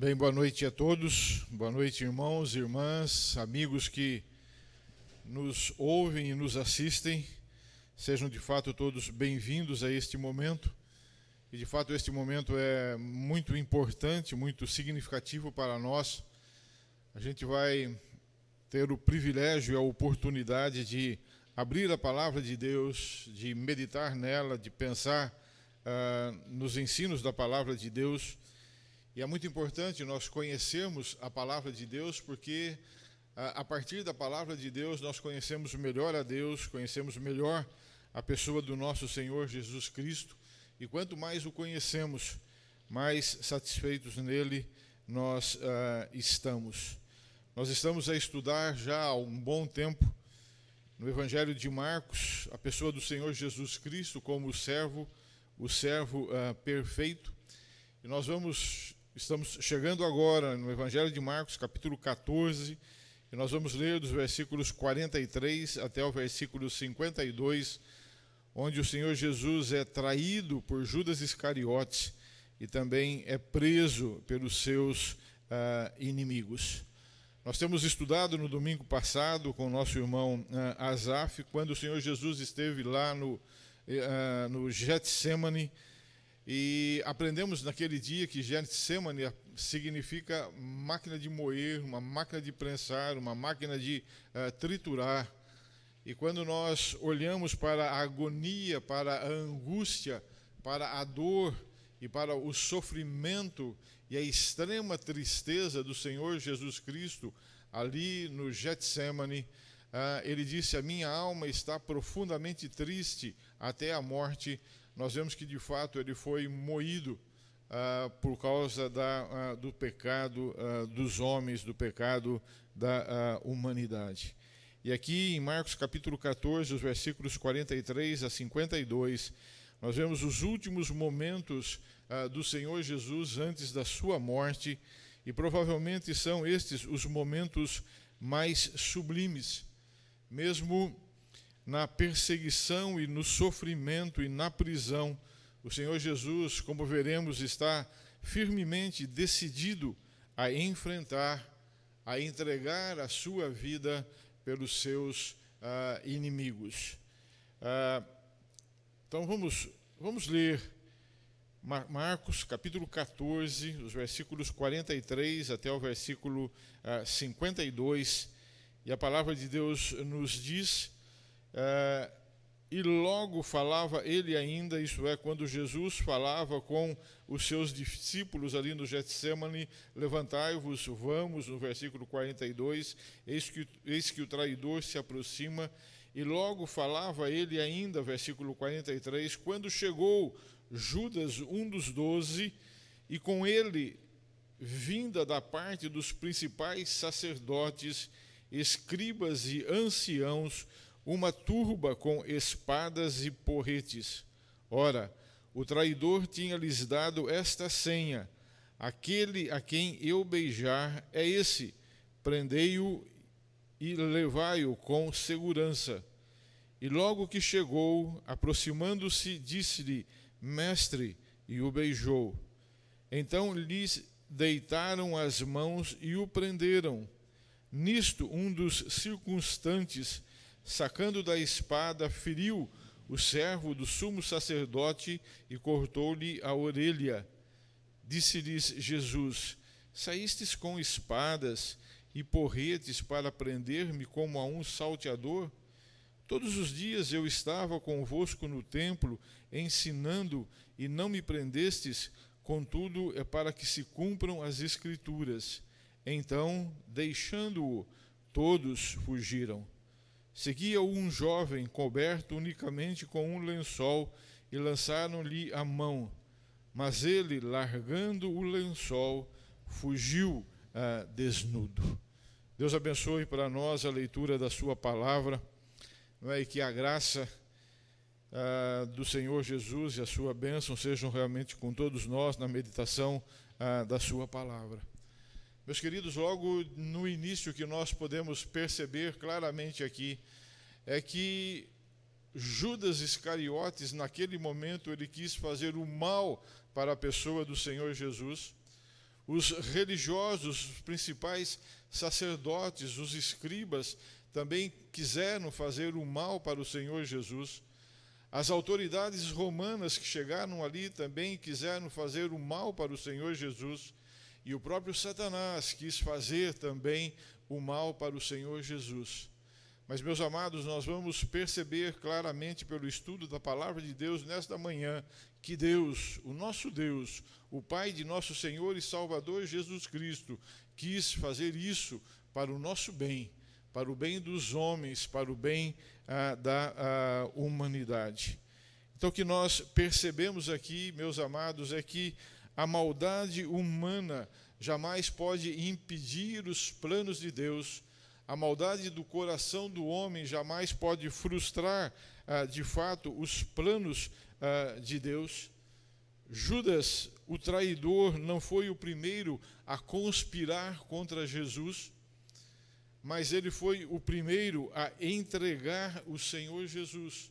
Bem, boa noite a todos, boa noite, irmãos, irmãs, amigos que nos ouvem e nos assistem. Sejam de fato todos bem-vindos a este momento. E de fato, este momento é muito importante, muito significativo para nós. A gente vai ter o privilégio e a oportunidade de abrir a palavra de Deus, de meditar nela, de pensar uh, nos ensinos da palavra de Deus e é muito importante nós conhecermos a palavra de Deus, porque a partir da palavra de Deus nós conhecemos melhor a Deus, conhecemos melhor a pessoa do nosso Senhor Jesus Cristo, e quanto mais o conhecemos, mais satisfeitos nele nós uh, estamos. Nós estamos a estudar já há um bom tempo no Evangelho de Marcos a pessoa do Senhor Jesus Cristo como o servo, o servo uh, perfeito. E nós vamos Estamos chegando agora no Evangelho de Marcos, capítulo 14, e nós vamos ler dos versículos 43 até o versículo 52, onde o Senhor Jesus é traído por Judas Iscariotes e também é preso pelos seus uh, inimigos. Nós temos estudado no domingo passado com o nosso irmão uh, Azaf, quando o Senhor Jesus esteve lá no, uh, no Getsemane, e aprendemos naquele dia que Getsemane significa máquina de moer, uma máquina de prensar, uma máquina de uh, triturar. E quando nós olhamos para a agonia, para a angústia, para a dor e para o sofrimento e a extrema tristeza do Senhor Jesus Cristo ali no Getsemane, uh, ele disse: A minha alma está profundamente triste até a morte nós vemos que de fato ele foi moído ah, por causa da, ah, do pecado ah, dos homens, do pecado da humanidade. E aqui em Marcos capítulo 14, os versículos 43 a 52, nós vemos os últimos momentos do Senhor Jesus antes da sua morte, e provavelmente são estes os momentos mais sublimes, mesmo na perseguição e no sofrimento e na prisão, o Senhor Jesus, como veremos, está firmemente decidido a enfrentar, a entregar a sua vida pelos seus uh, inimigos. Uh, então vamos, vamos ler Marcos capítulo 14, os versículos 43 até o versículo ah, 52, e a palavra de Deus nos diz é, e logo falava ele ainda, isso é, quando Jesus falava com os seus discípulos ali no Getsemane, levantai-vos, vamos, no versículo 42, eis que, eis que o traidor se aproxima, e logo falava ele ainda, versículo 43, quando chegou Judas, um dos doze, e com ele, vinda da parte dos principais sacerdotes, escribas e anciãos, uma turba com espadas e porretes. Ora, o traidor tinha lhes dado esta senha: aquele a quem eu beijar é esse, prendei-o e levai-o com segurança. E logo que chegou, aproximando-se, disse-lhe: Mestre, e o beijou. Então lhes deitaram as mãos e o prenderam. Nisto, um dos circunstantes sacando da espada, feriu o servo do sumo sacerdote e cortou-lhe a orelha. Disse-lhes Jesus: Saístes com espadas e porretes para prender-me como a um salteador? Todos os dias eu estava convosco no templo, ensinando, e não me prendestes, contudo é para que se cumpram as Escrituras. Então, deixando-o, todos fugiram. Seguia-o um jovem coberto unicamente com um lençol e lançaram-lhe a mão. Mas ele, largando o lençol, fugiu ah, desnudo. Deus abençoe para nós a leitura da Sua palavra não é? e que a graça ah, do Senhor Jesus e a Sua bênção sejam realmente com todos nós na meditação ah, da Sua palavra. Meus queridos, logo no início que nós podemos perceber claramente aqui é que Judas Iscariotes, naquele momento, ele quis fazer o mal para a pessoa do Senhor Jesus. os religiosos, os principais sacerdotes, os escribas, também quiseram fazer o mal para o Senhor Jesus. As autoridades romanas que chegaram ali também quiseram fazer o mal para o Senhor Jesus. E o próprio Satanás quis fazer também o mal para o Senhor Jesus. Mas, meus amados, nós vamos perceber claramente pelo estudo da palavra de Deus nesta manhã que Deus, o nosso Deus, o Pai de nosso Senhor e Salvador Jesus Cristo, quis fazer isso para o nosso bem, para o bem dos homens, para o bem ah, da ah, humanidade. Então, o que nós percebemos aqui, meus amados, é que a maldade humana jamais pode impedir os planos de Deus a maldade do coração do homem jamais pode frustrar, ah, de fato, os planos ah, de Deus. Judas, o traidor, não foi o primeiro a conspirar contra Jesus, mas ele foi o primeiro a entregar o Senhor Jesus.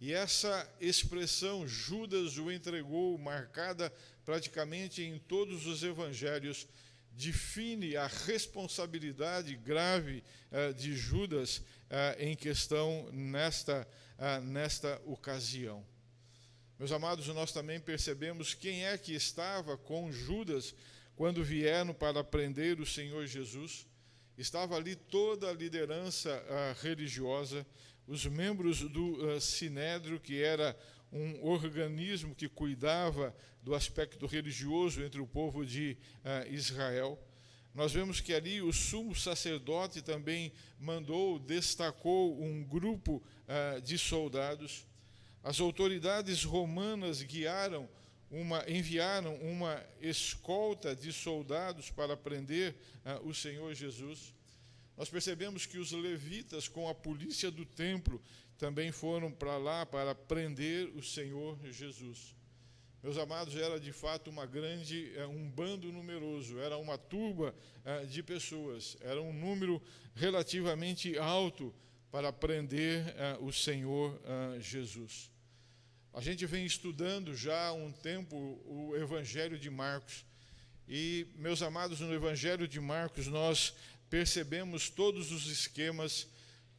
E essa expressão, Judas o entregou, marcada praticamente em todos os evangelhos, define a responsabilidade grave uh, de Judas uh, em questão nesta, uh, nesta ocasião. Meus amados, nós também percebemos quem é que estava com Judas quando vieram para prender o Senhor Jesus. Estava ali toda a liderança religiosa, os membros do Sinédrio, que era um organismo que cuidava do aspecto religioso entre o povo de uh, Israel. Nós vemos que ali o sumo sacerdote também mandou, destacou um grupo uh, de soldados. As autoridades romanas guiaram uma, enviaram uma escolta de soldados para prender uh, o Senhor Jesus. Nós percebemos que os levitas, com a polícia do templo, também foram para lá para prender o Senhor Jesus. Meus amados, era de fato uma grande, eh, um bando numeroso, era uma turba eh, de pessoas, era um número relativamente alto para prender eh, o Senhor Jesus. A gente vem estudando já há um tempo o Evangelho de Marcos, e, meus amados, no Evangelho de Marcos nós percebemos todos os esquemas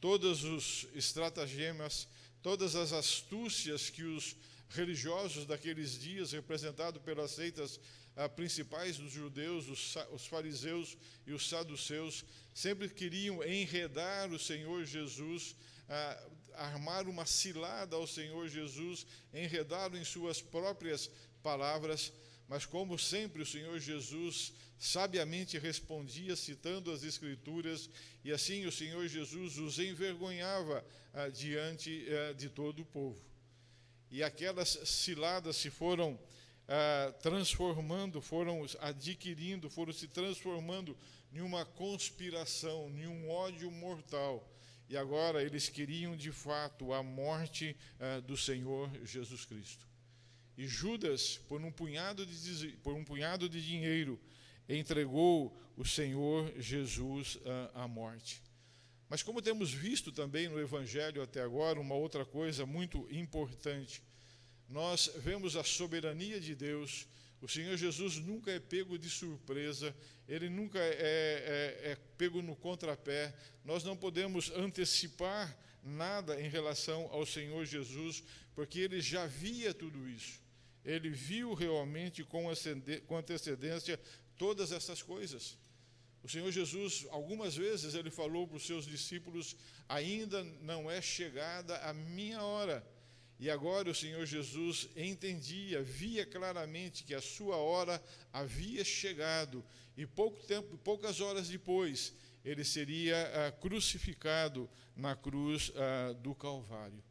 todos os estratagemas, todas as astúcias que os religiosos daqueles dias, representados pelas seitas ah, principais dos judeus, os, os fariseus e os saduceus, sempre queriam enredar o Senhor Jesus, ah, armar uma cilada ao Senhor Jesus, enredá-lo em suas próprias palavras, mas como sempre o Senhor Jesus sabiamente respondia citando as Escrituras, e assim o Senhor Jesus os envergonhava ah, diante ah, de todo o povo. E aquelas ciladas se foram ah, transformando, foram adquirindo, foram se transformando em uma conspiração, em um ódio mortal. E agora eles queriam de fato a morte ah, do Senhor Jesus Cristo. E Judas, por um punhado de, por um punhado de dinheiro, entregou o Senhor Jesus à, morte. Mas como temos visto também no Evangelho até agora, uma outra coisa muito importante, nós vemos a soberania de Deus. O Senhor Jesus nunca é pego de surpresa, ele nunca é, é, é pego no contrapé. Nós não podemos antecipar nada em relação ao Senhor Jesus, porque ele já via tudo isso. Ele viu realmente com antecedência todas essas coisas. O Senhor Jesus, algumas vezes, ele falou para os seus discípulos: ainda não é chegada a minha hora. E agora o Senhor Jesus entendia, via claramente que a sua hora havia chegado, e pouco tempo, poucas horas depois, ele seria ah, crucificado na cruz ah, do Calvário.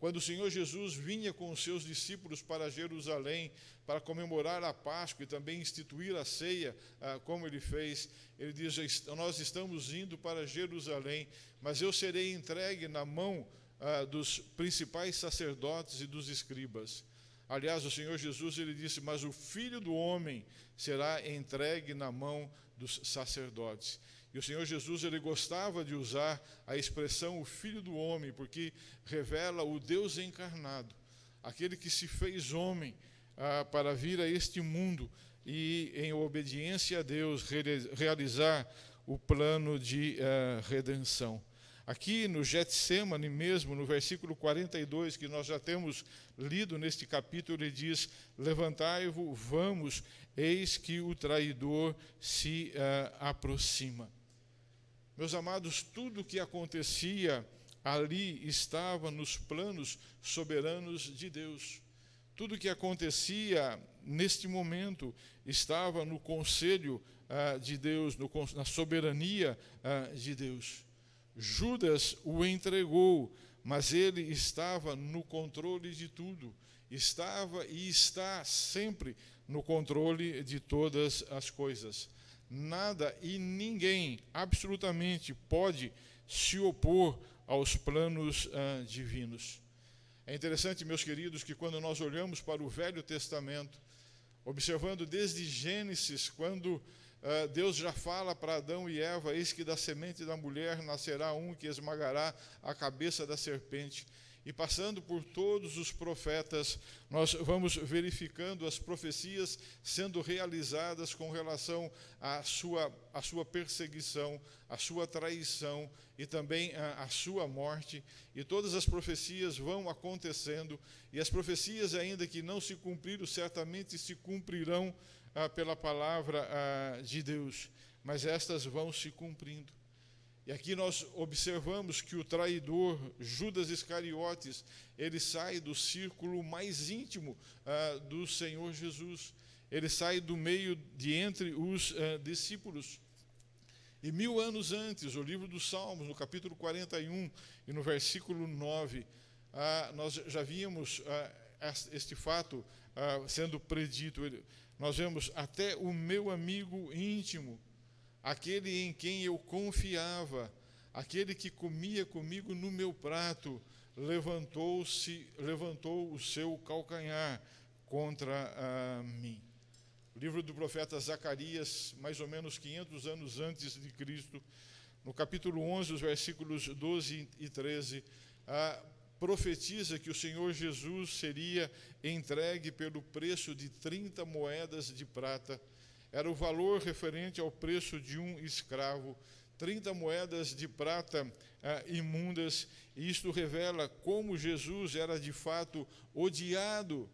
Quando o Senhor Jesus vinha com os seus discípulos para Jerusalém para comemorar a Páscoa e também instituir a ceia, ah, como ele fez, ele diz: Nós estamos indo para Jerusalém, mas eu serei entregue na mão ah, dos principais sacerdotes e dos escribas. Aliás, o Senhor Jesus ele disse: Mas o filho do homem será entregue na mão dos sacerdotes. E o Senhor Jesus ele gostava de usar a expressão o Filho do Homem, porque revela o Deus encarnado, aquele que se fez homem ah, para vir a este mundo e, em obediência a Deus, realizar o plano de uh, redenção. Aqui no Getsemane mesmo, no versículo 42, que nós já temos lido neste capítulo, ele diz: Levantai-vos, vamos, eis que o traidor se uh, aproxima. Meus amados, tudo o que acontecia ali estava nos planos soberanos de Deus. Tudo o que acontecia neste momento estava no conselho uh, de Deus, no, na soberania uh, de Deus. Judas o entregou, mas ele estava no controle de tudo, estava e está sempre no controle de todas as coisas. Nada e ninguém, absolutamente, pode se opor aos planos uh, divinos. É interessante, meus queridos, que quando nós olhamos para o Velho Testamento, observando desde Gênesis, quando Deus já fala para Adão e Eva: Eis que da semente da mulher nascerá um que esmagará a cabeça da serpente. E passando por todos os profetas, nós vamos verificando as profecias sendo realizadas com relação à sua, à sua perseguição, à sua traição e também à, à sua morte. E todas as profecias vão acontecendo, e as profecias, ainda que não se cumpriram, certamente se cumprirão ah, pela palavra ah, de Deus, mas estas vão se cumprindo. E aqui nós observamos que o traidor Judas Iscariotes, ele sai do círculo mais íntimo ah, do Senhor Jesus. Ele sai do meio de entre os ah, discípulos. E mil anos antes, o livro dos Salmos, no capítulo 41 e no versículo 9, ah, nós já víamos ah, este fato ah, sendo predito. Nós vemos até o meu amigo íntimo, aquele em quem eu confiava, aquele que comia comigo no meu prato, levantou-se, levantou o seu calcanhar contra uh, mim. O livro do profeta Zacarias, mais ou menos 500 anos antes de Cristo, no capítulo 11, os versículos 12 e 13, uh, profetiza que o Senhor Jesus seria entregue pelo preço de 30 moedas de prata. Era o valor referente ao preço de um escravo. 30 moedas de prata ah, imundas. E isto revela como Jesus era de fato odiado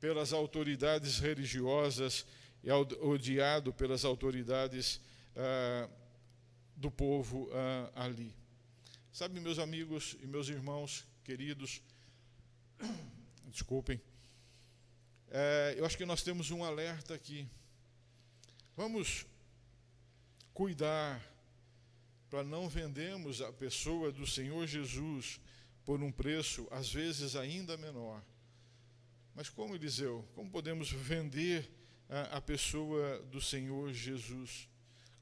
pelas autoridades religiosas e odiado pelas autoridades ah, do povo ah, ali. Sabe, meus amigos e meus irmãos, queridos, desculpem, é, eu acho que nós temos um alerta aqui. Vamos cuidar para não vendermos a pessoa do Senhor Jesus por um preço, às vezes, ainda menor. Mas como Eliseu, como podemos vender a, a pessoa do Senhor Jesus?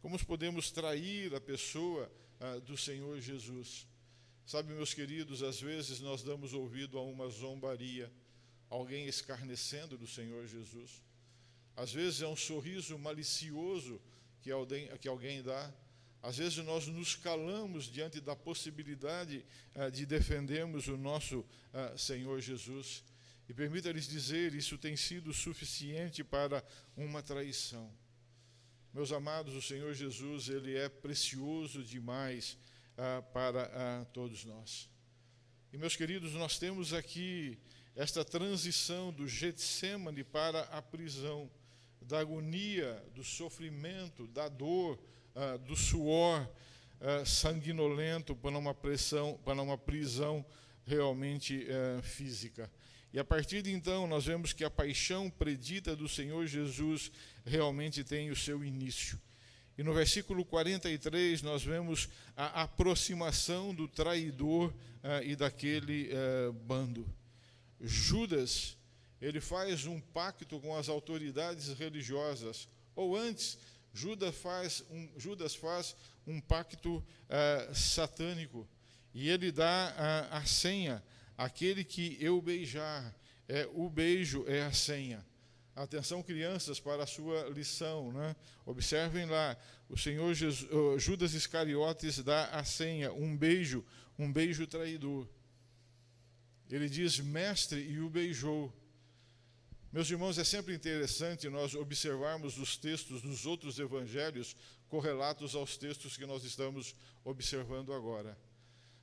Como podemos trair a pessoa a, do Senhor Jesus? Sabe, meus queridos, às vezes nós damos ouvido a uma zombaria, alguém escarnecendo do Senhor Jesus. Às vezes é um sorriso malicioso que alguém, que alguém dá. Às vezes nós nos calamos diante da possibilidade uh, de defendermos o nosso uh, Senhor Jesus. E permita-lhes dizer, isso tem sido suficiente para uma traição. Meus amados, o Senhor Jesus, ele é precioso demais ah, para ah, todos nós. E, meus queridos, nós temos aqui esta transição do Getsemane para a prisão, da agonia, do sofrimento, da dor, ah, do suor sanguinolento para uma, pressão, para uma prisão realmente ah, física. E a partir de então, nós vemos que a paixão predita do Senhor Jesus realmente tem o seu início. E no versículo 43 nós vemos a aproximação do traidor uh, e daquele uh, bando. Judas, ele faz um pacto com as autoridades religiosas, ou antes, Judas faz um, Judas faz um pacto uh, satânico, e ele dá a senha, aquele que eu beijar, é, o beijo é a senha. Atenção, crianças, para a sua lição. Né? Observem lá, o Senhor Jesus, Judas Iscariotes dá a senha, um beijo, um beijo traidor. Ele diz, mestre, e o beijou. Meus irmãos, é sempre interessante nós observarmos os textos dos outros evangelhos correlatos aos textos que nós estamos observando agora.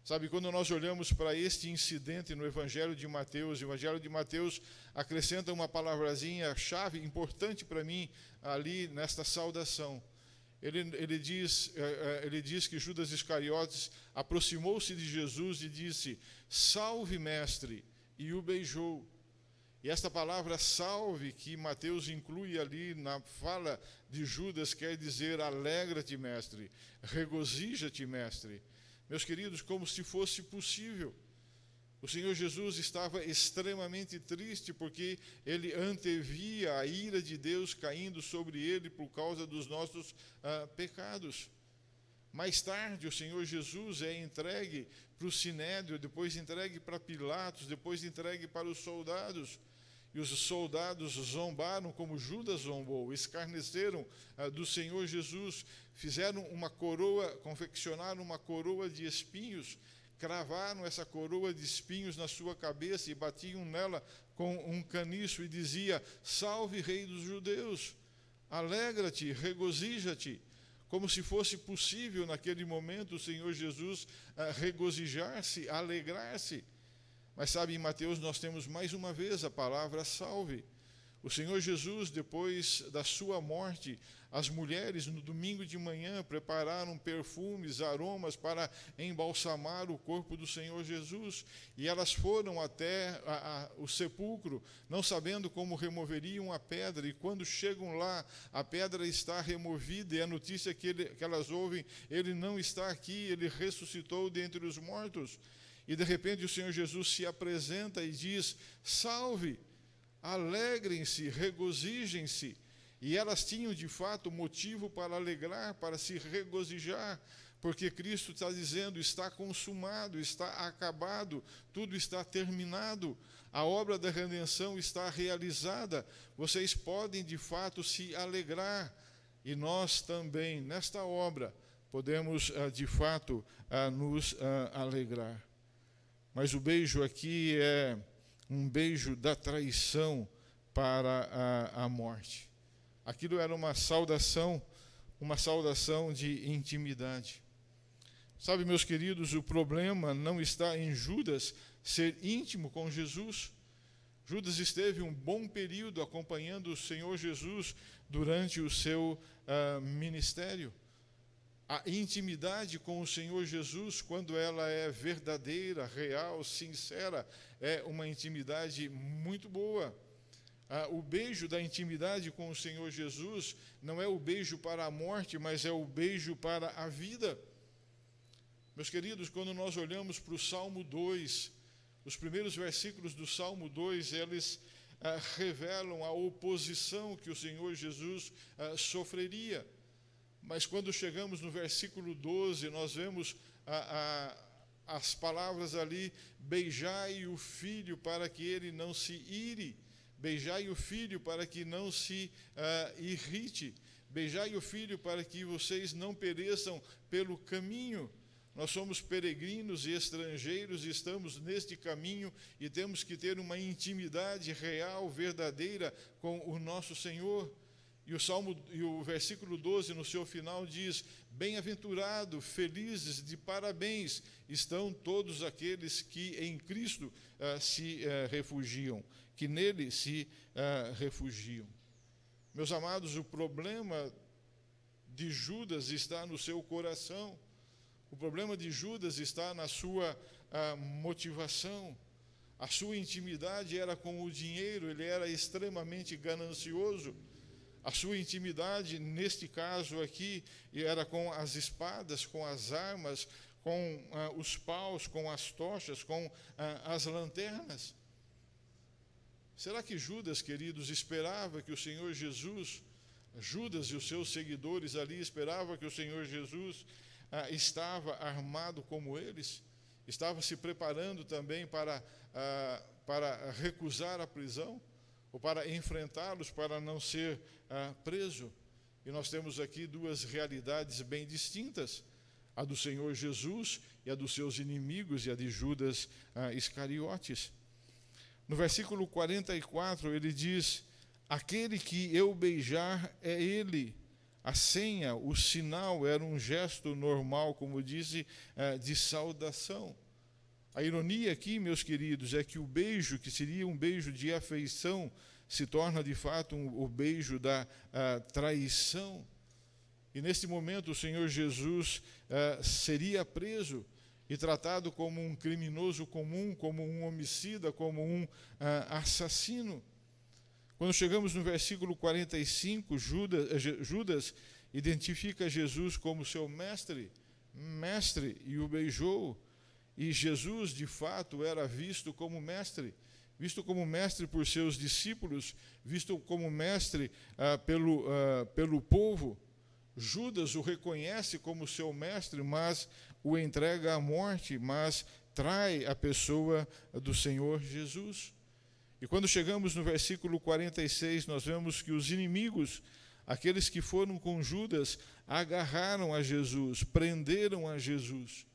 Sabe, quando nós olhamos para este incidente no Evangelho de Mateus, o Evangelho de Mateus acrescenta uma palavrazinha chave importante para mim ali nesta saudação. Ele, ele, diz, eh, eh, ele diz que Judas Iscariotes aproximou-se de Jesus e disse: Salve, mestre, e o beijou. E esta palavra salve, que Mateus inclui ali na fala de Judas, quer dizer alegra-te, mestre, regozija-te, mestre. Meus queridos, como se fosse possível. O Senhor Jesus estava extremamente triste porque ele antevia a ira de Deus caindo sobre ele por causa dos nossos ah, pecados. Mais tarde, o Senhor Jesus é entregue para o sinédrio, depois entregue para Pilatos, depois entregue para os soldados. E os soldados zombaram como Judas zombou, escarneceram ah, do Senhor Jesus, fizeram uma coroa, confeccionaram uma coroa de espinhos, cravaram essa coroa de espinhos na sua cabeça e batiam nela com um caniço e dizia: Salve, Rei dos Judeus! Alegra-te, regozija-te como se fosse possível naquele momento o Senhor Jesus ah, regozijar-se, alegrar-se. Mas sabe, em Mateus nós temos mais uma vez a palavra salve. O Senhor Jesus, depois da sua morte, as mulheres no domingo de manhã prepararam perfumes, aromas para embalsamar o corpo do Senhor Jesus. E elas foram até a, a, o sepulcro, não sabendo como removeriam a pedra. E quando chegam lá, a pedra está removida. E a notícia que, ele, que elas ouvem: ele não está aqui, ele ressuscitou dentre os mortos. E de repente o Senhor Jesus se apresenta e diz: Salve, alegrem-se, regozijem-se. E elas tinham de fato motivo para alegrar, para se regozijar, porque Cristo está dizendo: está consumado, está acabado, tudo está terminado, a obra da redenção está realizada, vocês podem de fato se alegrar. E nós também, nesta obra, podemos ah, de fato ah, nos ah, alegrar. Mas o beijo aqui é um beijo da traição para a, a morte. Aquilo era uma saudação, uma saudação de intimidade. Sabe, meus queridos, o problema não está em Judas ser íntimo com Jesus. Judas esteve um bom período acompanhando o Senhor Jesus durante o seu uh, ministério a intimidade com o Senhor Jesus, quando ela é verdadeira, real, sincera, é uma intimidade muito boa. Ah, o beijo da intimidade com o Senhor Jesus não é o beijo para a morte, mas é o beijo para a vida. Meus queridos, quando nós olhamos para o Salmo 2, os primeiros versículos do Salmo 2, eles ah, revelam a oposição que o Senhor Jesus ah, sofreria. Mas quando chegamos no versículo 12, nós vemos a, a, as palavras ali: beijai o filho para que ele não se ire, beijai o filho para que não se uh, irrite, beijai o filho para que vocês não pereçam pelo caminho. Nós somos peregrinos e estrangeiros e estamos neste caminho e temos que ter uma intimidade real, verdadeira com o nosso Senhor. E o Salmo e o versículo 12 no seu final diz: Bem-aventurado, felizes, de parabéns estão todos aqueles que em Cristo ah, se ah, refugiam, que nele se ah, refugiam. Meus amados, o problema de Judas está no seu coração. O problema de Judas está na sua motivação. A sua intimidade era com o dinheiro, ele era extremamente ganancioso. A sua intimidade, neste caso aqui, era com as espadas, com as armas, com ah, os paus, com as tochas, com ah, as lanternas. Será que Judas, queridos, esperava que o Senhor Jesus, Judas e os seus seguidores ali, esperava que o Senhor Jesus ah, estava armado como eles? Estava se preparando também para, ah, para recusar a prisão? Ou para enfrentá-los para não ser ah, preso. E nós temos aqui duas realidades bem distintas: a do Senhor Jesus e a dos seus inimigos, e a de Judas ah, Iscariotes. No versículo 44, ele diz: Aquele que eu beijar é ele. A senha, o sinal, era um gesto normal, como disse, eh, de saudação. A ironia aqui, meus queridos, é que o beijo, que seria um beijo de afeição, se torna de fato um, o beijo da traição. E neste momento o Senhor Jesus uh, seria preso e tratado como um criminoso comum, como um homicida, como um uh, assassino. Quando chegamos no versículo 45, Judas, eh, Judas identifica Jesus como seu mestre, mestre, e o beijou. E Jesus, de fato, era visto como mestre visto como mestre por seus discípulos, visto como mestre ah, pelo, ah, pelo povo. Judas o reconhece como seu mestre, mas o entrega à morte, mas trai a pessoa do Senhor Jesus. E quando chegamos no versículo 46, nós vemos que os inimigos, aqueles que foram com Judas, agarraram a Jesus, prenderam a Jesus.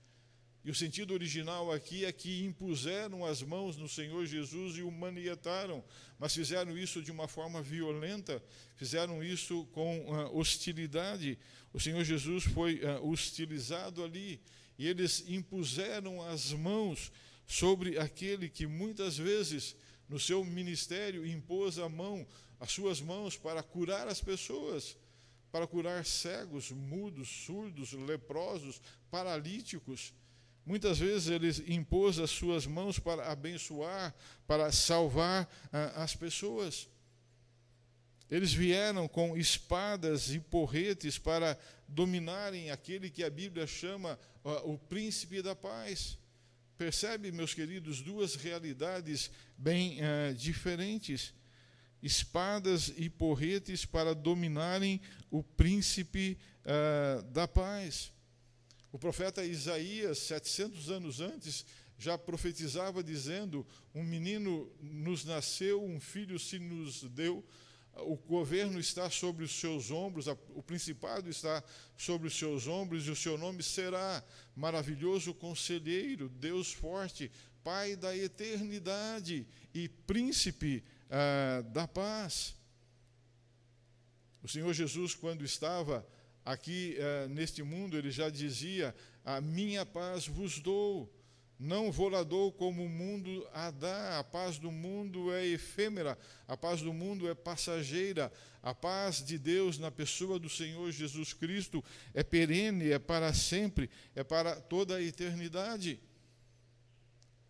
E o sentido original aqui é que impuseram as mãos no Senhor Jesus e o manietaram, mas fizeram isso de uma forma violenta, fizeram isso com uh, hostilidade. O Senhor Jesus foi uh, hostilizado ali, e eles impuseram as mãos sobre aquele que muitas vezes no seu ministério impôs a mão, as suas mãos para curar as pessoas, para curar cegos, mudos, surdos, leprosos, paralíticos. Muitas vezes ele impôs as suas mãos para abençoar, para salvar ah, as pessoas. Eles vieram com espadas e porretes para dominarem aquele que a Bíblia chama ah, o príncipe da paz. Percebe, meus queridos, duas realidades bem ah, diferentes. Espadas e porretes para dominarem o príncipe ah, da paz. O profeta Isaías, 700 anos antes, já profetizava dizendo: Um menino nos nasceu, um filho se nos deu, o governo está sobre os seus ombros, o principado está sobre os seus ombros, e o seu nome será maravilhoso conselheiro, Deus forte, Pai da eternidade e príncipe ah, da paz. O Senhor Jesus, quando estava aqui eh, neste mundo, ele já dizia: A minha paz vos dou, não vou lá dou como o mundo a dá. A paz do mundo é efêmera, a paz do mundo é passageira. A paz de Deus na pessoa do Senhor Jesus Cristo é perene, é para sempre, é para toda a eternidade.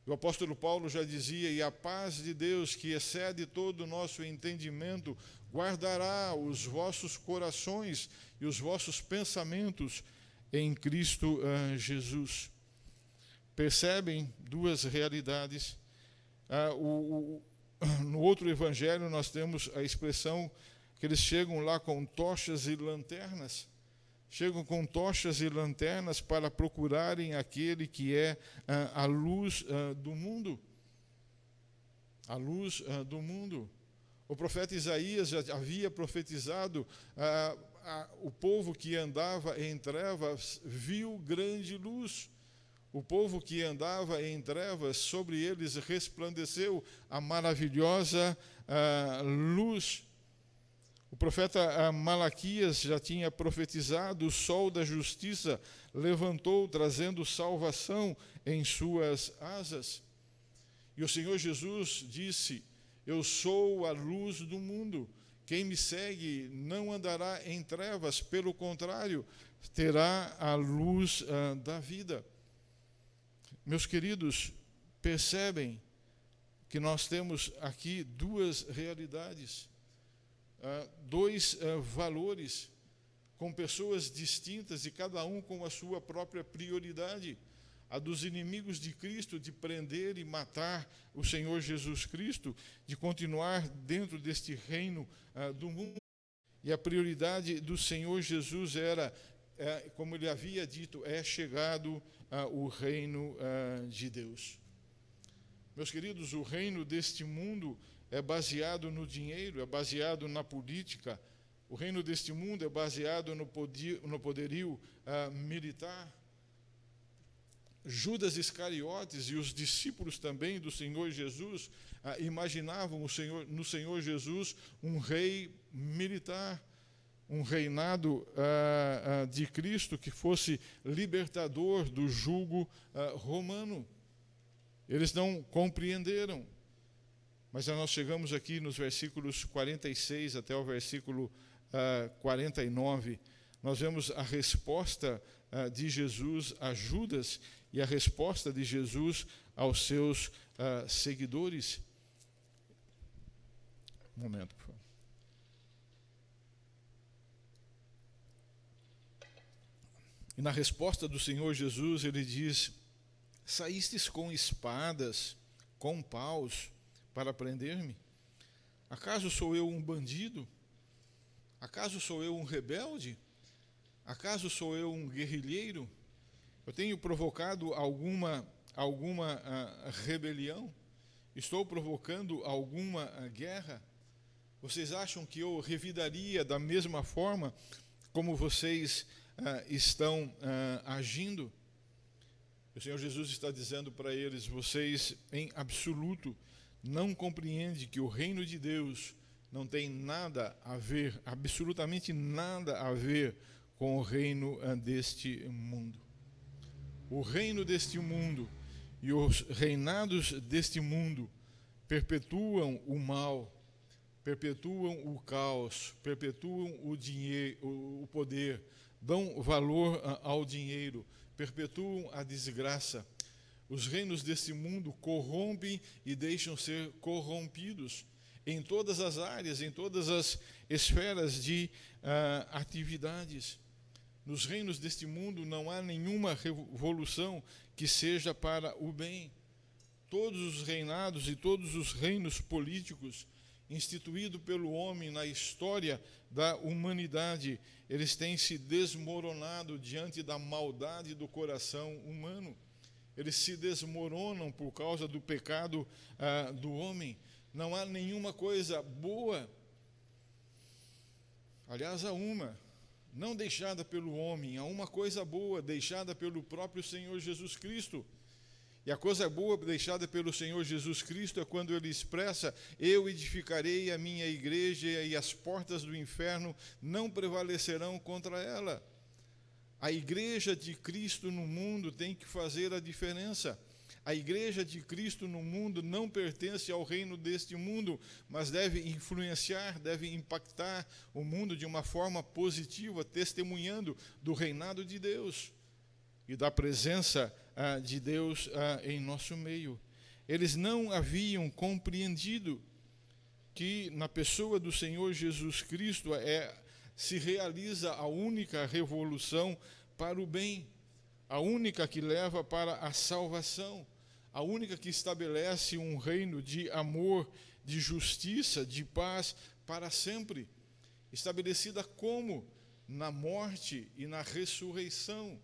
O apóstolo Paulo já dizia: E a paz de Deus, que excede todo o nosso entendimento, guardará os vossos corações e os vossos pensamentos em Cristo uh, Jesus. Percebem duas realidades. Uh, o, o, no outro evangelho, nós temos a expressão que eles chegam lá com tochas e lanternas. Chegam com tochas e lanternas para procurarem aquele que é uh, a luz do mundo. A luz do mundo. O profeta Isaías já havia profetizado: ah, o povo que andava em trevas viu grande luz. O povo que andava em trevas, sobre eles resplandeceu a maravilhosa ah, luz. O profeta ah, Malaquias já tinha profetizado: o sol da justiça levantou, trazendo salvação em suas asas. E o Senhor Jesus disse: eu sou a luz do mundo. Quem me segue não andará em trevas, pelo contrário, terá a luz ah, da vida. Meus queridos, percebem que nós temos aqui duas realidades, ah, dois ah, valores, com pessoas distintas e cada um com a sua própria prioridade a dos inimigos de Cristo de prender e matar o Senhor Jesus Cristo, de continuar dentro deste reino uh, do mundo. E a prioridade do Senhor Jesus era, é, como ele havia dito, é chegado uh, o reino uh, de Deus. Meus queridos, o reino deste mundo é baseado no dinheiro, é baseado na política, o reino deste mundo é baseado no, no poderio militar Judas Iscariotes e os discípulos também do Senhor Jesus ah, imaginavam Senhor, no Senhor Jesus um rei militar, um reinado ah, ah, de Cristo que fosse libertador do jugo ah, romano. Eles não compreenderam. Mas nós chegamos aqui nos versículos 46 até o versículo 49. Nós vemos a resposta de Jesus a Judas e a resposta de Jesus aos seus uh, seguidores. Um momento, por favor. E na resposta do Senhor Jesus, ele diz: Saístes com espadas, com paus, para prender-me? Acaso sou eu um bandido? Acaso sou eu um rebelde? Acaso sou eu um guerrilheiro? Eu tenho provocado alguma, alguma uh, rebelião? Estou provocando alguma uh, guerra? Vocês acham que eu revidaria da mesma forma como vocês uh, estão agindo? O Senhor Jesus está dizendo para eles: vocês, em absoluto, não compreendem que o reino de Deus não tem nada a ver, absolutamente nada a ver com o reino deste mundo o reino deste mundo e os reinados deste mundo perpetuam o mal, perpetuam o caos, perpetuam o dinheiro, o poder, dão valor ao dinheiro, perpetuam a desgraça. Os reinos deste mundo corrompem e deixam ser corrompidos em todas as áreas, em todas as esferas de uh, atividades. Nos reinos deste mundo não há nenhuma revolução que seja para o bem. Todos os reinados e todos os reinos políticos instituídos pelo homem na história da humanidade, eles têm se desmoronado diante da maldade do coração humano. Eles se desmoronam por causa do pecado ah, do homem. Não há nenhuma coisa boa. Aliás, há uma não deixada pelo homem, a uma coisa boa deixada pelo próprio Senhor Jesus Cristo. E a coisa boa deixada pelo Senhor Jesus Cristo é quando ele expressa: Eu edificarei a minha igreja e as portas do inferno não prevalecerão contra ela. A igreja de Cristo no mundo tem que fazer a diferença. A igreja de Cristo no mundo não pertence ao reino deste mundo, mas deve influenciar, deve impactar o mundo de uma forma positiva, testemunhando do reinado de Deus e da presença ah, de Deus ah, em nosso meio. Eles não haviam compreendido que na pessoa do Senhor Jesus Cristo é, se realiza a única revolução para o bem a única que leva para a salvação, a única que estabelece um reino de amor, de justiça, de paz para sempre, estabelecida como? Na morte e na ressurreição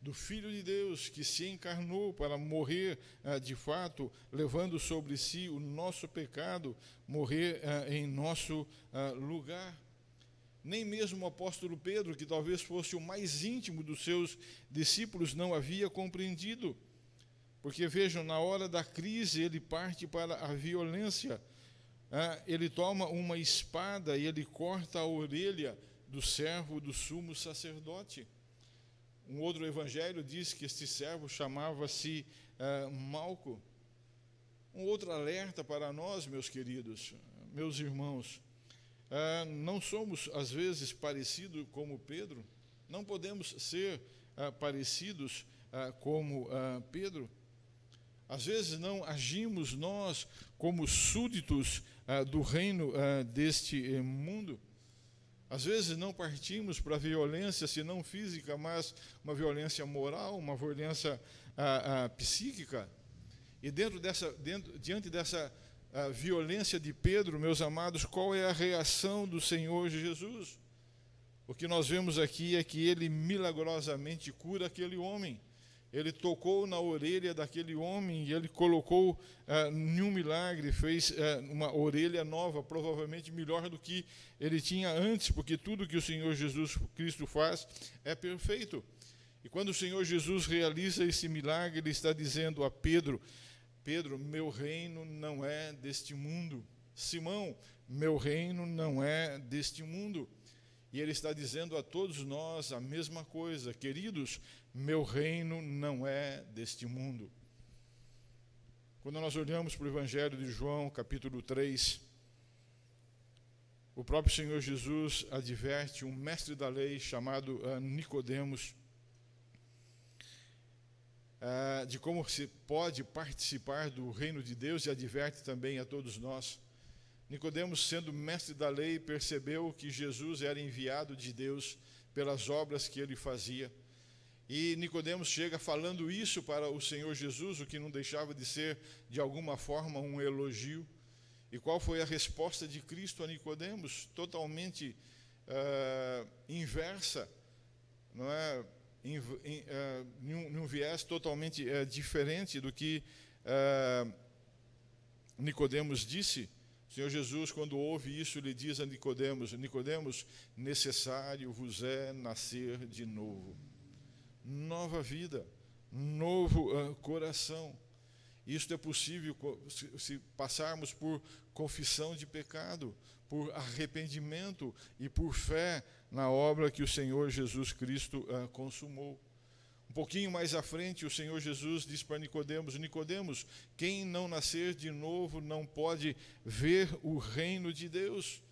do Filho de Deus que se encarnou para morrer ah, de fato, levando sobre si o nosso pecado, morrer ah, em nosso ah, lugar nem mesmo o apóstolo Pedro, que talvez fosse o mais íntimo dos seus discípulos, não havia compreendido. Porque vejam, na hora da crise, ele parte para a violência. Ah, ele toma uma espada e ele corta a orelha do servo do sumo sacerdote. Um outro evangelho diz que este servo chamava-se ah, Malco. Um outro alerta para nós, meus queridos, meus irmãos. Ah, não somos, às vezes, parecidos como Pedro, não podemos ser ah, parecidos ah, como Pedro. Às vezes não agimos nós como súditos do reino deste eh, mundo. Às vezes não partimos para a violência, se não física, mas uma violência moral, uma violência psíquica. E dentro dessa, dentro, diante dessa a violência de Pedro, meus amados, qual é a reação do Senhor Jesus? O que nós vemos aqui é que ele milagrosamente cura aquele homem. Ele tocou na orelha daquele homem e ele colocou ah, em um milagre, fez ah, uma orelha nova, provavelmente melhor do que ele tinha antes, porque tudo que o Senhor Jesus Cristo faz é perfeito. E quando o Senhor Jesus realiza esse milagre, ele está dizendo a Pedro: Pedro, meu reino não é deste mundo. Simão, meu reino não é deste mundo. E ele está dizendo a todos nós a mesma coisa, queridos, meu reino não é deste mundo. Quando nós olhamos para o Evangelho de João, capítulo 3, o próprio Senhor Jesus adverte um mestre da lei chamado uh, Nicodemos uh, de como se pode participar do reino de Deus e adverte também a todos nós. Nicodemos, sendo mestre da lei, percebeu que Jesus era enviado de Deus pelas obras que ele fazia. E Nicodemos chega falando isso para o Senhor Jesus, o que não deixava de ser de alguma forma um elogio. E qual foi a resposta de Cristo a Nicodemos? Totalmente uh, inversa, não é? Em, em, uh, num, num, viés totalmente uh, diferente do que Nicodemos disse. O Senhor Jesus, quando ouve isso, lhe diz a Nicodemos: Nicodemos, necessário vos é nascer de novo, nova vida, novo coração. Isto é possível se passarmos por confissão de pecado, por arrependimento e por fé na obra que o Senhor Jesus Cristo uh, consumou. Um pouquinho mais à frente, o Senhor Jesus diz para Nicodemos: Nicodemos, quem não nascer de novo não pode ver o reino de Deus.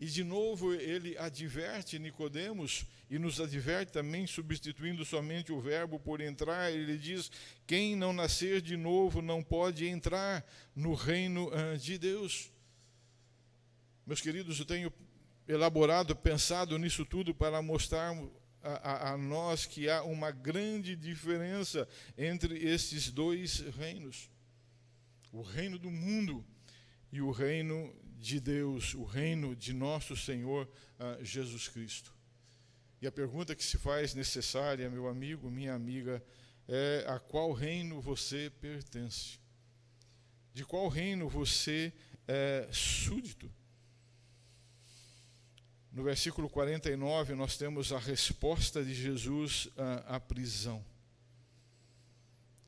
E de novo ele adverte Nicodemos e nos adverte também substituindo somente o verbo por entrar, ele diz: quem não nascer de novo não pode entrar no reino ah, de Deus. Meus queridos, eu tenho elaborado, pensado nisso tudo para mostrar a, a, a nós que há uma grande diferença entre esses dois reinos: o reino do mundo e o reino de Deus, o reino de nosso Senhor uh, Jesus Cristo. E a pergunta que se faz necessária, meu amigo, minha amiga, é a qual reino você pertence? De qual reino você é súdito? No versículo 49, nós temos a resposta de Jesus à, à prisão.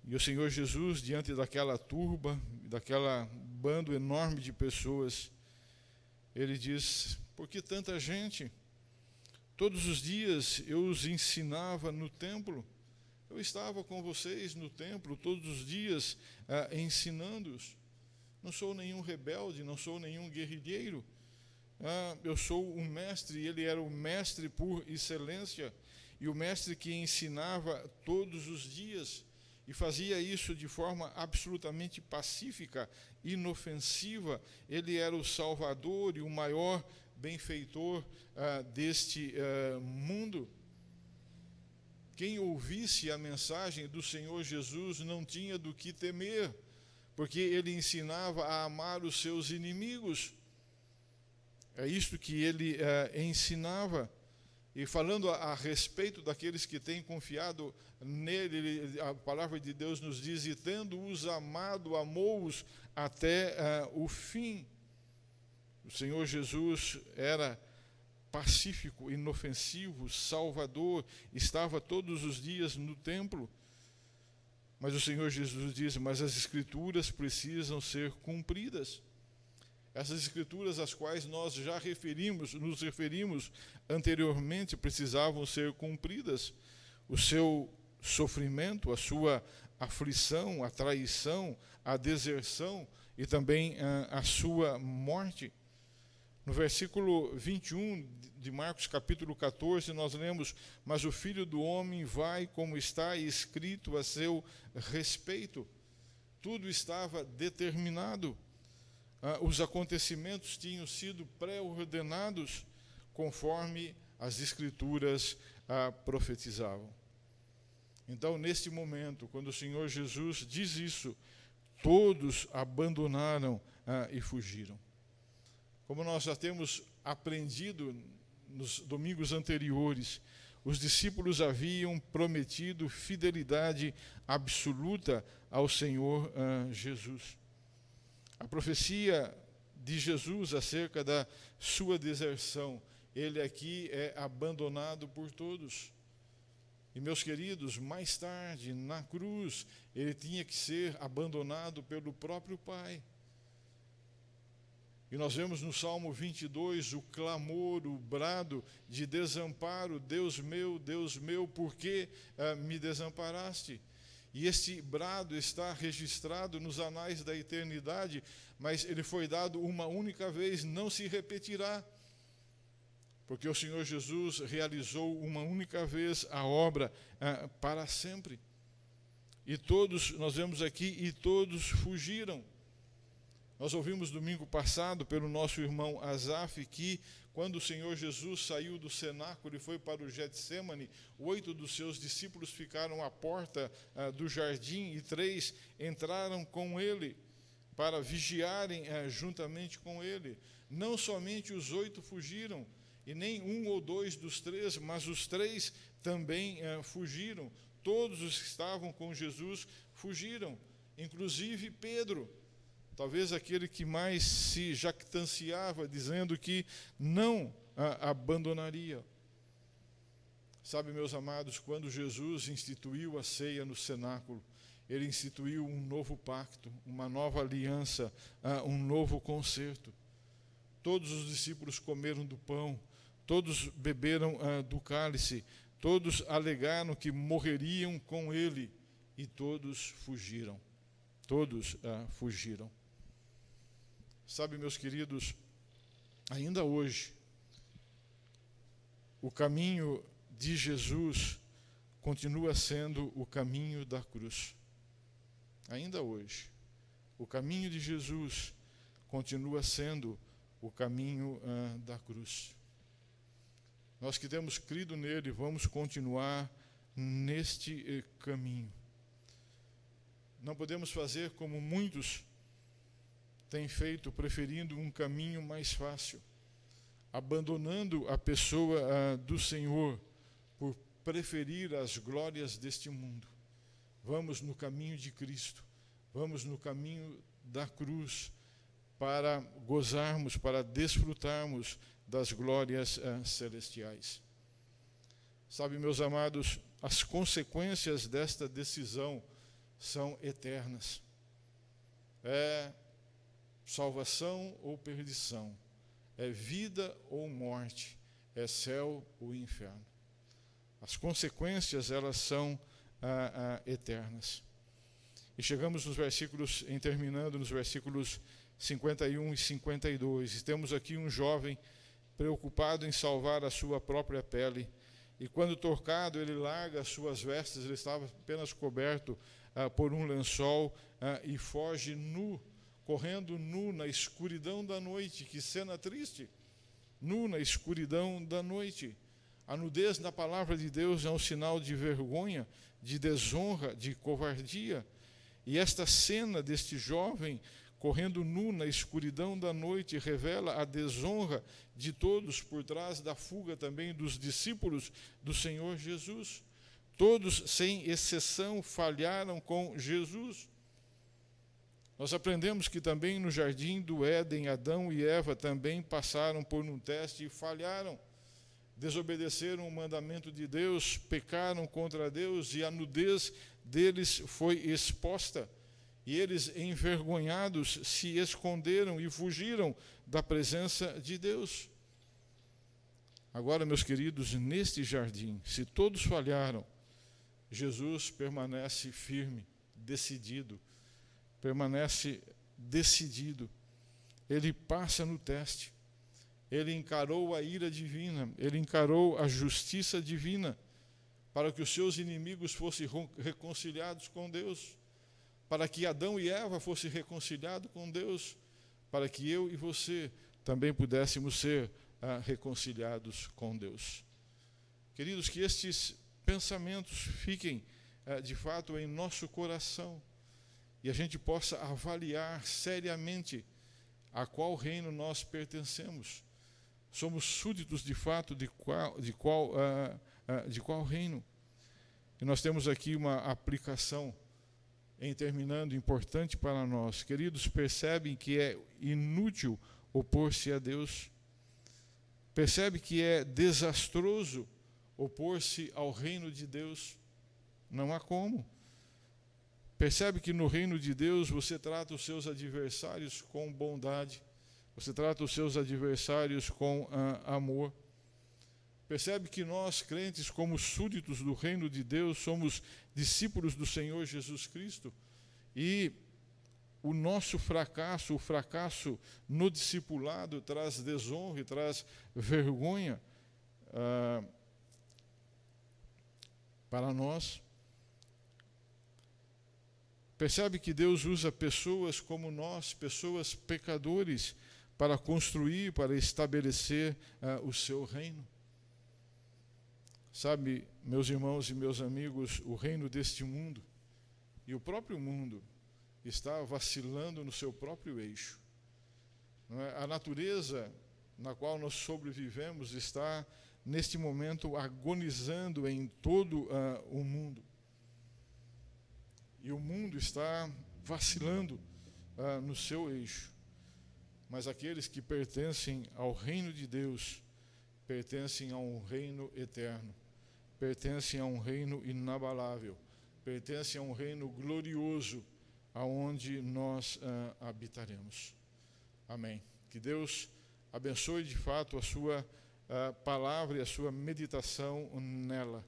E o Senhor Jesus, diante daquela turba, daquela bando enorme de pessoas, ele diz: Por que tanta gente? Todos os dias eu os ensinava no templo. Eu estava com vocês no templo todos os dias ah, ensinando-os. Não sou nenhum rebelde, não sou nenhum guerrilheiro. Ah, eu sou um mestre, ele era o mestre por excelência, e o mestre que ensinava todos os dias e fazia isso de forma absolutamente pacífica, inofensiva. Ele era o salvador e o maior benfeitor ah, deste ah, mundo. Quem ouvisse a mensagem do Senhor Jesus não tinha do que temer, porque ele ensinava a amar os seus inimigos. É isto que ele ah, ensinava. E falando a, a, respeito daqueles que têm confiado nele, a palavra de Deus nos diz: e tendo-os amado, amou-os até uh, o fim. O Senhor Jesus era pacífico, inofensivo, salvador, estava todos os dias no templo. Mas o Senhor Jesus diz: Mas as Escrituras precisam ser cumpridas. Essas escrituras às quais nós já referimos, nos referimos anteriormente, precisavam ser cumpridas. O seu sofrimento, a sua aflição, a traição, a deserção e também a, ah, a sua morte. No versículo 21 de Marcos, capítulo 14, nós lemos: Mas o filho do homem vai como está escrito a seu respeito. Tudo estava determinado ah, os acontecimentos tinham sido pré-ordenados conforme as Escrituras ah, profetizavam. Então, neste momento, quando o Senhor Jesus diz isso, todos abandonaram ah, e fugiram. Como nós já temos aprendido nos domingos anteriores, os discípulos haviam prometido fidelidade absoluta ao Senhor ah, Jesus. A profecia de Jesus acerca da sua deserção, ele aqui é abandonado por todos. E meus queridos, mais tarde, na cruz, ele tinha que ser abandonado pelo próprio Pai. E nós vemos no Salmo 22 o clamor, o brado de desamparo: Deus meu, Deus meu, por que uh, me desamparaste? E este brado está registrado nos anais da eternidade, mas ele foi dado uma única vez, não se repetirá. Porque o Senhor Jesus realizou uma única vez a obra ah, para sempre. E todos, nós vemos aqui, e todos fugiram. Nós ouvimos domingo passado pelo nosso irmão Azaf que quando o Senhor Jesus saiu do cenáculo e foi para o Getsemane, oito dos seus discípulos ficaram à porta ah, do jardim e três entraram com ele para vigiarem ah, juntamente com ele. Não somente os oito fugiram, e nem um ou dois dos três, mas os três também ah, fugiram. Todos os que estavam com Jesus fugiram, inclusive Pedro talvez aquele que mais se jactanciava, dizendo que não abandonaria. Sabe, meus amados, quando Jesus instituiu a ceia no cenáculo, ele instituiu um novo pacto, uma nova aliança, uh, um novo concerto. Todos os discípulos comeram do pão, todos beberam uh, do cálice, todos alegaram que morreriam com ele e todos fugiram. Todos uh, fugiram. Sabe, meus queridos, ainda hoje, o caminho de Jesus continua sendo o caminho da cruz. Ainda hoje, o caminho de Jesus continua sendo o caminho da cruz. Nós que temos crido nele, vamos continuar neste eh, caminho. Não podemos fazer como muitos tem feito preferindo um caminho mais fácil, abandonando a pessoa do Senhor por preferir as glórias deste mundo. Vamos no caminho de Cristo, vamos no caminho da cruz para gozarmos, para desfrutarmos das glórias ah, celestiais. Sabe, meus amados, as consequências desta decisão são eternas. É salvação ou perdição, é vida ou morte, é céu ou inferno. As consequências, elas são ah, ah, eternas. E chegamos nos versículos, em terminando nos versículos 51 e 52. E temos aqui um jovem preocupado em salvar a sua própria pele. E quando tocado, ele larga as suas vestes, ele estava apenas coberto ah, por um lençol ah, e foge nu correndo nu na escuridão da noite. Que cena triste! Nu na escuridão da noite. A nudez na palavra de Deus é um sinal de vergonha, de desonra, de covardia. E esta cena deste jovem correndo nu na escuridão da noite revela a desonra de todos por trás da fuga também dos discípulos do Senhor Jesus. Todos, sem exceção, falharam com Jesus. Nós aprendemos que também no jardim do Éden, Adão e Eva também passaram por um teste e falharam. Desobedeceram o mandamento de Deus, pecaram contra Deus e a nudez deles foi exposta. E eles, envergonhados, se esconderam e fugiram da presença de Deus. Agora, meus queridos, neste jardim, se todos falharam, Jesus permanece firme, decidido permanece decidido. Ele passa no teste. Ele encarou a ira divina, ele encarou a justiça divina, para que os seus inimigos fossem reconciliados com Deus, para que Adão e Eva fossem reconciliados com Deus, para que eu e você também pudéssemos ser ah, reconciliados com Deus. Queridos, que estes pensamentos fiquem ah, de fato em nosso coração e a gente possa avaliar seriamente a qual reino nós pertencemos. Somos súditos de fato de qual, de qual, uh, uh, de qual reino? E nós temos aqui uma aplicação, em terminando, importante para nós. Queridos, percebem que é inútil opor-se a Deus. Percebe que é desastroso opor-se ao reino de Deus? Não há como. Percebe que no reino de Deus você trata os seus adversários com bondade, você trata os seus adversários com ah, amor. Percebe que nós, crentes, como súditos do reino de Deus, somos discípulos do Senhor Jesus Cristo e o nosso fracasso, o fracasso no discipulado, traz desonra e traz vergonha ah, para nós. Percebe que Deus usa pessoas como nós, pessoas pecadores, para construir, para estabelecer uh, o seu reino. Sabe, meus irmãos e meus amigos, o reino deste mundo e o próprio mundo está vacilando no seu próprio eixo. É? A natureza na qual nós sobrevivemos está, neste momento, agonizando em todo uh, o mundo. E o mundo está vacilando ah, no seu eixo. Mas aqueles que pertencem ao reino de Deus pertencem a um reino eterno, pertencem a um reino inabalável, pertencem a um reino glorioso, aonde nós ah, habitaremos. Amém. Que Deus abençoe de fato a sua ah, palavra e a sua meditação nela.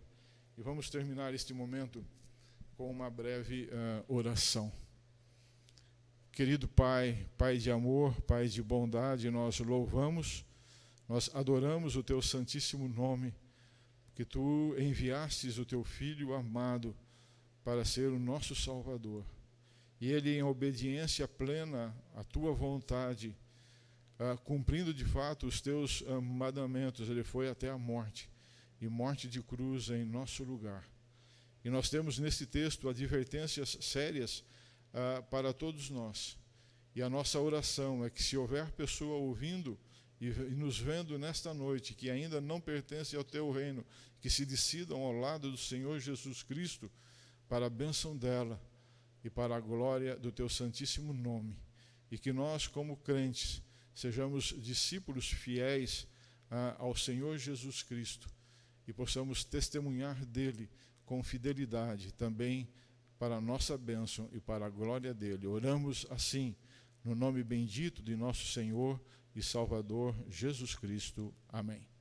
E vamos terminar este momento com uma breve uh, oração. Querido Pai, Pai de amor, Pai de bondade, nós louvamos, nós adoramos o Teu santíssimo nome, que Tu enviastes o Teu Filho amado para ser o nosso Salvador. E Ele, em obediência plena à Tua vontade, uh, cumprindo de fato os Teus uh, mandamentos, Ele foi até a morte, e morte de cruz em nosso lugar e nós temos nesse texto advertências sérias ah, para todos nós. E a nossa oração é que, se houver pessoa ouvindo e, e nos vendo nesta noite que ainda não pertence ao teu reino, que se decidam ao lado do Senhor Jesus Cristo para a bênção dela e para a glória do teu santíssimo nome. E que nós, como crentes, sejamos discípulos fiéis ah, ao Senhor Jesus Cristo e possamos testemunhar dele com fidelidade também para a nossa bênção e para a glória dele. Oramos assim, no nome bendito de nosso Senhor e Salvador Jesus Cristo. Amém.